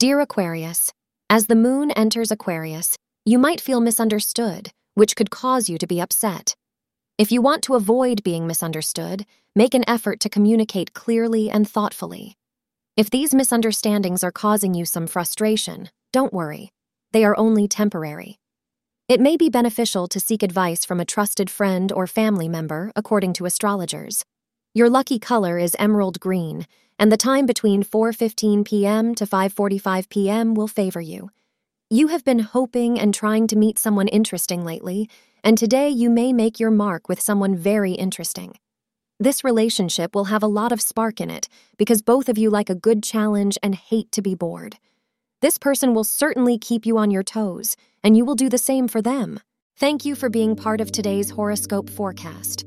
Dear Aquarius, as the moon enters Aquarius, you might feel misunderstood, which could cause you to be upset. If you want to avoid being misunderstood, make an effort to communicate clearly and thoughtfully. If these misunderstandings are causing you some frustration, don't worry. They are only temporary. It may be beneficial to seek advice from a trusted friend or family member, according to astrologers. Your lucky color is emerald green, and the time between 4:15 p.m. to 5:45 p.m. will favor you. You have been hoping and trying to meet someone interesting lately, and today you may make your mark with someone very interesting. This relationship will have a lot of spark in it because both of you like a good challenge and hate to be bored. This person will certainly keep you on your toes, and you will do the same for them. Thank you for being part of today's horoscope forecast.